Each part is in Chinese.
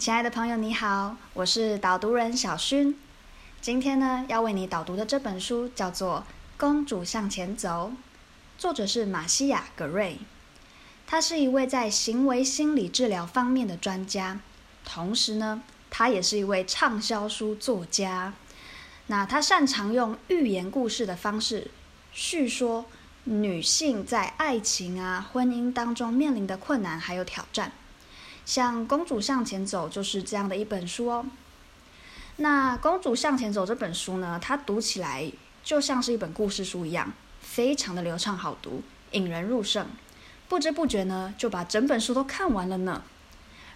亲爱的朋友，你好，我是导读人小薰。今天呢，要为你导读的这本书叫做《公主向前走》，作者是玛西亚·格瑞。他是一位在行为心理治疗方面的专家，同时呢，他也是一位畅销书作家。那他擅长用寓言故事的方式叙说女性在爱情啊、婚姻当中面临的困难还有挑战。像《公主向前走》就是这样的一本书哦。那《公主向前走》这本书呢，它读起来就像是一本故事书一样，非常的流畅好读，引人入胜。不知不觉呢，就把整本书都看完了呢。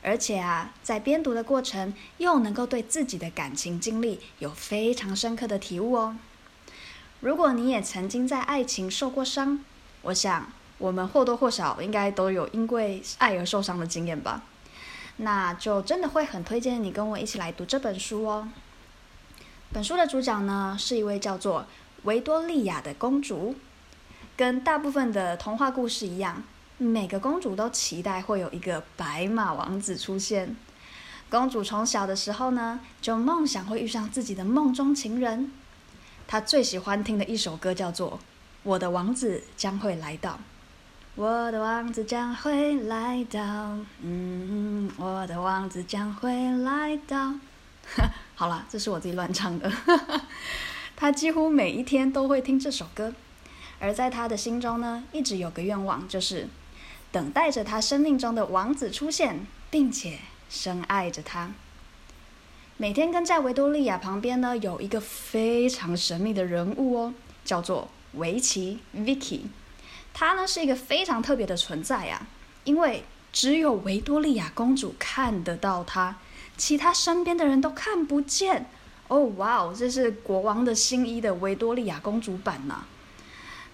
而且啊，在边读的过程，又能够对自己的感情经历有非常深刻的体悟哦。如果你也曾经在爱情受过伤，我想我们或多或少应该都有因为爱而受伤的经验吧。那就真的会很推荐你跟我一起来读这本书哦。本书的主角呢，是一位叫做维多利亚的公主，跟大部分的童话故事一样。每个公主都期待会有一个白马王子出现。公主从小的时候呢，就梦想会遇上自己的梦中情人。她最喜欢听的一首歌叫做《我的王子将会来到》。我的王子将会来到，嗯，我的王子将会来到。好了，这是我自己乱唱的。他几乎每一天都会听这首歌，而在他的心中呢，一直有个愿望，就是。等待着他生命中的王子出现，并且深爱着他。每天跟在维多利亚旁边呢，有一个非常神秘的人物哦，叫做维奇 （Vicky）。她呢是一个非常特别的存在啊，因为只有维多利亚公主看得到她，其他身边的人都看不见。哦，哇哦，这是国王的新衣的维多利亚公主版呐、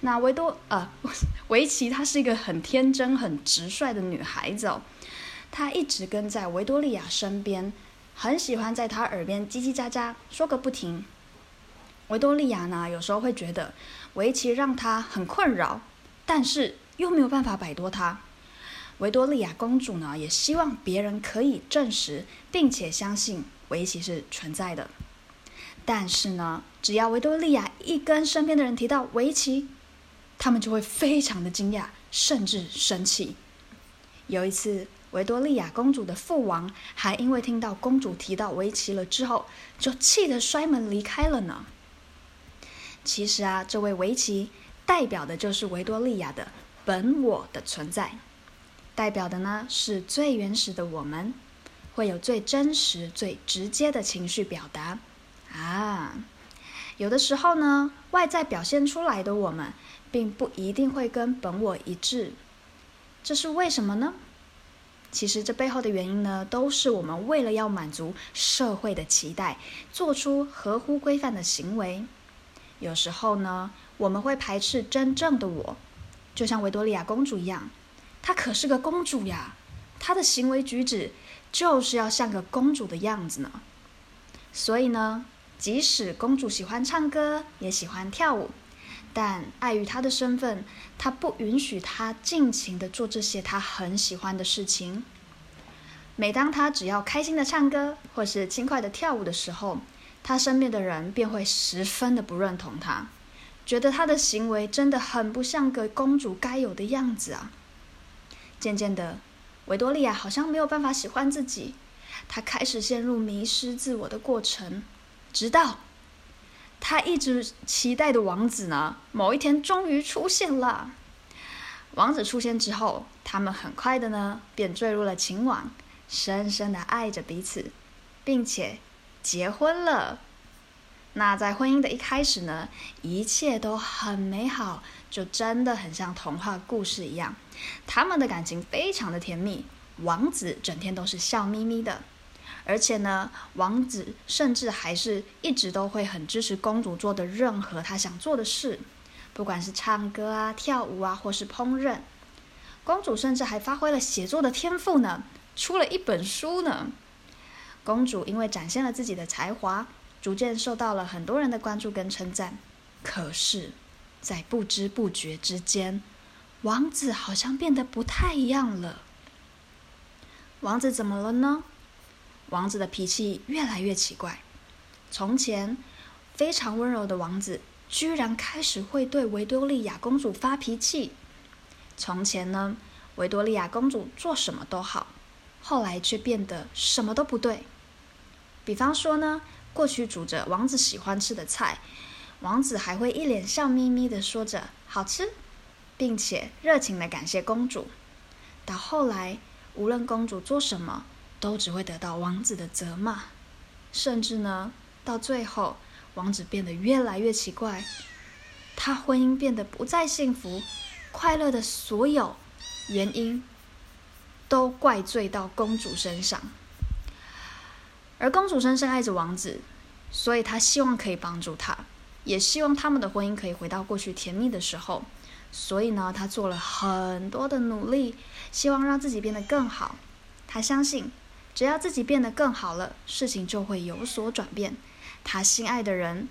那维多呃，维奇她是一个很天真、很直率的女孩子哦。她一直跟在维多利亚身边，很喜欢在她耳边叽叽喳喳说个不停。维多利亚呢，有时候会觉得维奇让她很困扰，但是又没有办法摆脱她。维多利亚公主呢，也希望别人可以证实并且相信围棋是存在的。但是呢，只要维多利亚一跟身边的人提到围棋，他们就会非常的惊讶，甚至生气。有一次，维多利亚公主的父王还因为听到公主提到围棋了之后，就气得摔门离开了呢。其实啊，这位围棋代表的就是维多利亚的本我的存在，代表的呢是最原始的我们，会有最真实、最直接的情绪表达啊。有的时候呢，外在表现出来的我们，并不一定会跟本我一致，这是为什么呢？其实这背后的原因呢，都是我们为了要满足社会的期待，做出合乎规范的行为。有时候呢，我们会排斥真正的我，就像维多利亚公主一样，她可是个公主呀，她的行为举止就是要像个公主的样子呢。所以呢，即使公主喜欢唱歌，也喜欢跳舞，但碍于她的身份，她不允许她尽情的做这些她很喜欢的事情。每当她只要开心的唱歌，或是轻快的跳舞的时候，她身边的人便会十分的不认同她，觉得她的行为真的很不像个公主该有的样子啊。渐渐的，维多利亚好像没有办法喜欢自己，她开始陷入迷失自我的过程。直到他一直期待的王子呢，某一天终于出现了。王子出现之后，他们很快的呢，便坠入了情网，深深的爱着彼此，并且结婚了。那在婚姻的一开始呢，一切都很美好，就真的很像童话故事一样。他们的感情非常的甜蜜，王子整天都是笑眯眯的。而且呢，王子甚至还是一直都会很支持公主做的任何她想做的事，不管是唱歌啊、跳舞啊，或是烹饪。公主甚至还发挥了写作的天赋呢，出了一本书呢。公主因为展现了自己的才华，逐渐受到了很多人的关注跟称赞。可是，在不知不觉之间，王子好像变得不太一样了。王子怎么了呢？王子的脾气越来越奇怪。从前非常温柔的王子，居然开始会对维多利亚公主发脾气。从前呢，维多利亚公主做什么都好，后来却变得什么都不对。比方说呢，过去煮着王子喜欢吃的菜，王子还会一脸笑眯眯的说着“好吃”，并且热情的感谢公主。到后来，无论公主做什么，都只会得到王子的责骂，甚至呢，到最后，王子变得越来越奇怪，他婚姻变得不再幸福，快乐的所有原因都怪罪到公主身上。而公主深深爱着王子，所以她希望可以帮助他，也希望他们的婚姻可以回到过去甜蜜的时候。所以呢，她做了很多的努力，希望让自己变得更好。她相信，只要自己变得更好了，事情就会有所转变。她心爱的人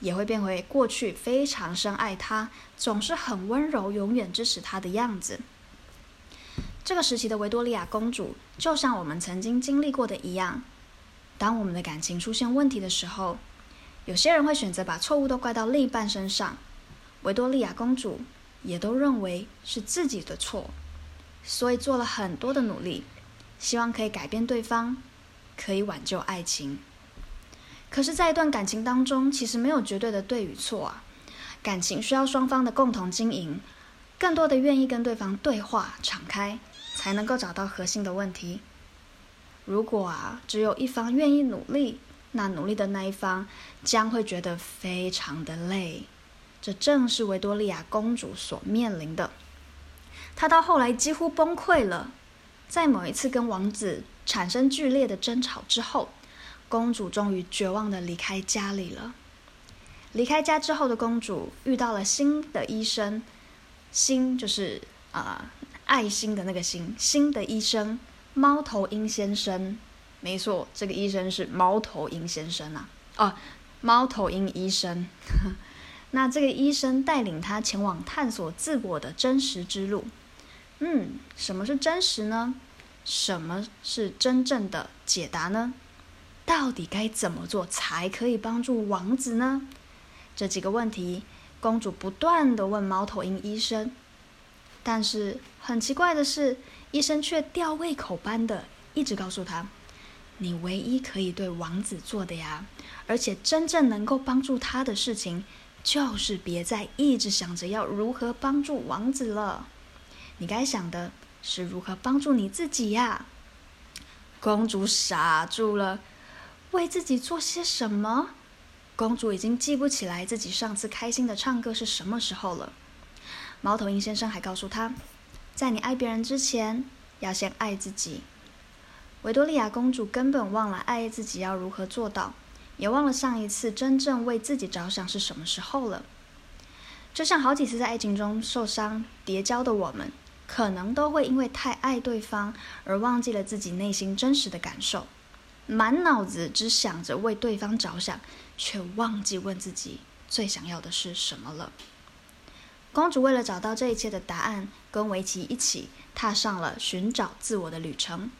也会变回过去非常深爱她，总是很温柔、永远支持她的样子。这个时期的维多利亚公主，就像我们曾经经历过的一样。当我们的感情出现问题的时候，有些人会选择把错误都怪到另一半身上。维多利亚公主也都认为是自己的错，所以做了很多的努力，希望可以改变对方，可以挽救爱情。可是，在一段感情当中，其实没有绝对的对与错啊。感情需要双方的共同经营，更多的愿意跟对方对话、敞开，才能够找到核心的问题。如果啊，只有一方愿意努力，那努力的那一方将会觉得非常的累。这正是维多利亚公主所面临的。她到后来几乎崩溃了。在某一次跟王子产生剧烈的争吵之后，公主终于绝望地离开家里了。离开家之后的公主遇到了新的医生，新就是啊、爱心的那个心，新的医生。猫头鹰先生，没错，这个医生是猫头鹰先生啊。哦，猫头鹰医生。那这个医生带领他前往探索自我的真实之路。嗯，什么是真实呢？什么是真正的解答呢？到底该怎么做才可以帮助王子呢？这几个问题，公主不断地问猫头鹰医生。但是很奇怪的是，医生却吊胃口般的一直告诉他：“你唯一可以对王子做的呀，而且真正能够帮助他的事情，就是别再一直想着要如何帮助王子了。你该想的是如何帮助你自己呀。”公主傻住了，为自己做些什么？公主已经记不起来自己上次开心的唱歌是什么时候了。猫头鹰先生还告诉他，在你爱别人之前，要先爱自己。维多利亚公主根本忘了爱自己要如何做到，也忘了上一次真正为自己着想是什么时候了。就像好几次在爱情中受伤、跌跤的我们，可能都会因为太爱对方而忘记了自己内心真实的感受，满脑子只想着为对方着想，却忘记问自己最想要的是什么了。公主为了找到这一切的答案，跟维奇一起踏上了寻找自我的旅程。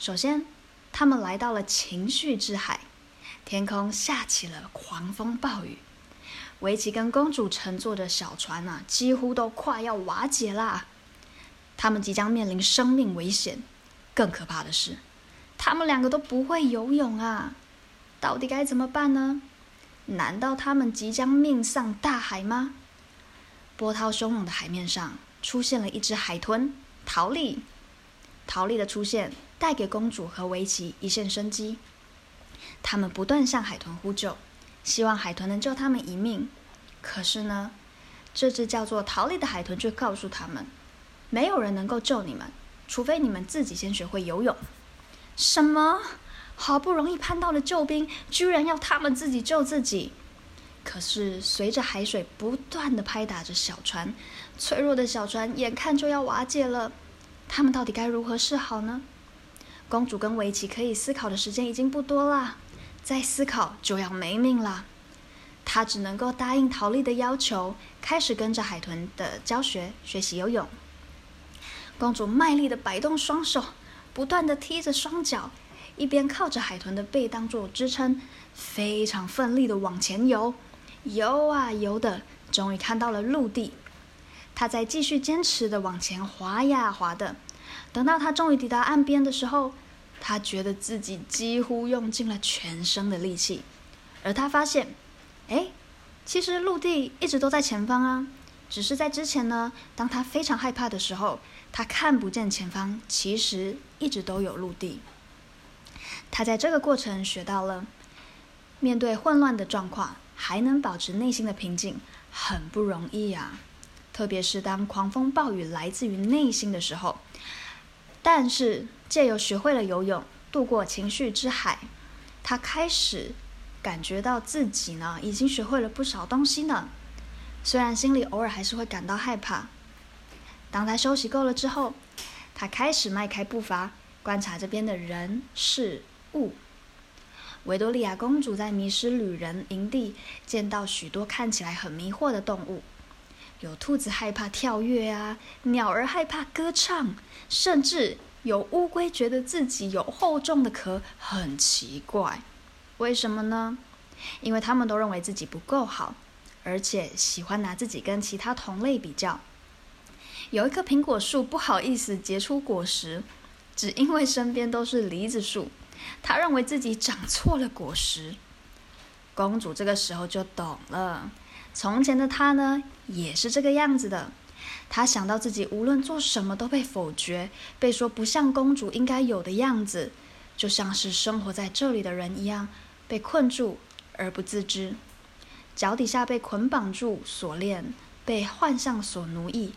首先，他们来到了情绪之海，天空下起了狂风暴雨。维奇跟公主乘坐的小船啊，几乎都快要瓦解啦。他们即将面临生命危险。更可怕的是，他们两个都不会游泳啊！到底该怎么办呢？难道他们即将命丧大海吗？波涛汹涌的海面上出现了一只海豚，桃莉。桃莉的出现带给公主和维奇一线生机。他们不断向海豚呼救，希望海豚能救他们一命。可是呢，这只叫做桃莉的海豚却告诉他们：没有人能够救你们，除非你们自己先学会游泳。什么？好不容易盼到了救兵，居然要他们自己救自己？可是，随着海水不断地拍打着小船，脆弱的小船眼看就要瓦解了。他们到底该如何是好呢？公主跟维奇可以思考的时间已经不多了，再思考就要没命了。她只能够答应桃莉的要求，开始跟着海豚的教学学习游泳。公主卖力地摆动双手，不断地踢着双脚，一边靠着海豚的背当做支撑，非常奋力的往前游，游啊游的，终于看到了陆地。他在继续坚持的往前划呀划的，等到他终于抵达岸边的时候，他觉得自己几乎用尽了全身的力气，而他发现，哎，其实陆地一直都在前方啊，只是在之前呢，当他非常害怕的时候，他看不见前方，其实一直都有陆地。他在这个过程学到了，面对混乱的状况，还能保持内心的平静，很不容易呀。特别是当狂风暴雨来自于内心的时候，但是借由学会了游泳，渡过情绪之海，他开始感觉到自己呢，已经学会了不少东西呢。虽然心里偶尔还是会感到害怕。当他休息够了之后，他开始迈开步伐，观察这边的人事物。维多利亚公主在迷失旅人营地，见到许多看起来很迷惑的动物。有兔子害怕跳跃啊，鸟儿害怕歌唱，甚至有乌龟觉得自己有厚重的壳，很奇怪。为什么呢？因为他们都认为自己不够好，而且喜欢拿自己跟其他同类比较。有一棵苹果树不好意思结出果实，只因为身边都是梨子树，他认为自己长错了果实。公主这个时候就懂了。从前的她呢，也是这个样子的。她想到自己无论做什么都被否决，被说不像公主应该有的样子，就像是生活在这里的人一样，被困住而不自知，脚底下被捆绑住锁链，被幻象所奴役。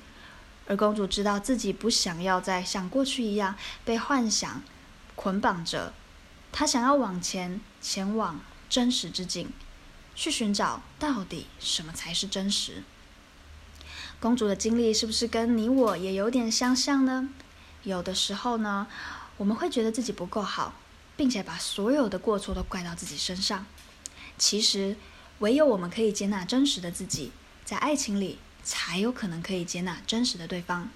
而公主知道自己不想要再像过去一样被幻想捆绑着，她想要往前，前往真实之境。去寻找到底什么才是真实。公主的经历是不是跟你我也有点相像呢？有的时候呢，我们会觉得自己不够好，并且把所有的过错都怪到自己身上。其实，唯有我们可以接纳真实的自己，在爱情里才有可能可以接纳真实的对方。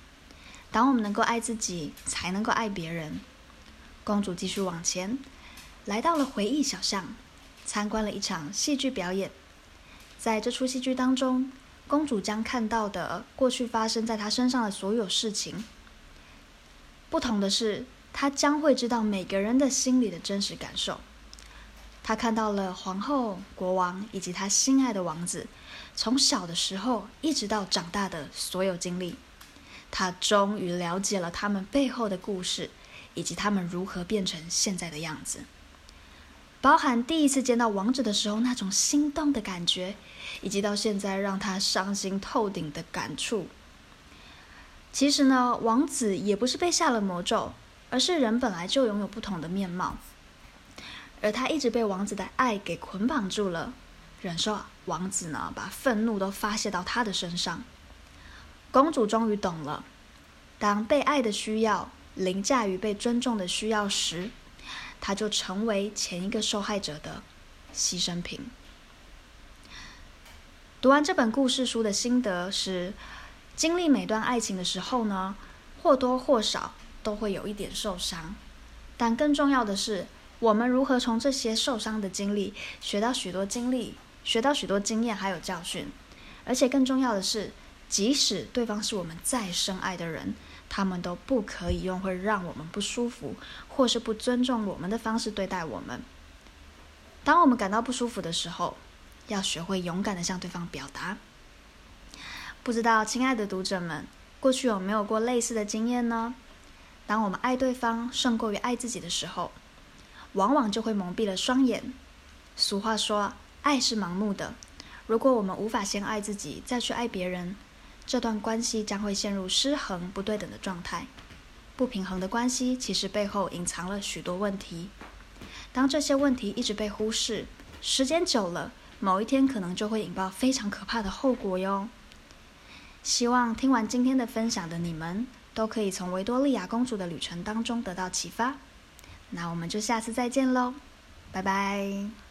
当我们能够爱自己，才能够爱别人。公主继续往前，来到了回忆小巷。参观了一场戏剧表演，在这出戏剧当中，公主将看到的过去发生在她身上的所有事情。不同的是，她将会知道每个人的心里的真实感受。她看到了皇后、国王以及她心爱的王子，从小的时候一直到长大的所有经历。她终于了解了他们背后的故事，以及他们如何变成现在的样子。包含第一次见到王子的时候那种心动的感觉，以及到现在让他伤心透顶的感触。其实呢，王子也不是被下了魔咒，而是人本来就拥有不同的面貌，而他一直被王子的爱给捆绑住了，忍受王子呢把愤怒都发泄到他的身上。公主终于懂了，当被爱的需要凌驾于被尊重的需要时。他就成为前一个受害者的牺牲品。读完这本故事书的心得是：经历每段爱情的时候呢，或多或少都会有一点受伤，但更重要的是，我们如何从这些受伤的经历学到许多经历，学到许多经验还有教训。而且更重要的是，即使对方是我们再深爱的人。他们都不可以用会让我们不舒服，或是不尊重我们的方式对待我们。当我们感到不舒服的时候，要学会勇敢地向对方表达。不知道亲爱的读者们，过去有没有过类似的经验呢？当我们爱对方胜过于爱自己的时候，往往就会蒙蔽了双眼。俗话说，爱是盲目的。如果我们无法先爱自己，再去爱别人。这段关系将会陷入失衡、不对等的状态。不平衡的关系其实背后隐藏了许多问题。当这些问题一直被忽视，时间久了，某一天可能就会引爆非常可怕的后果哟。希望听完今天的分享的你们，都可以从维多利亚公主的旅程当中得到启发。那我们就下次再见喽，拜拜。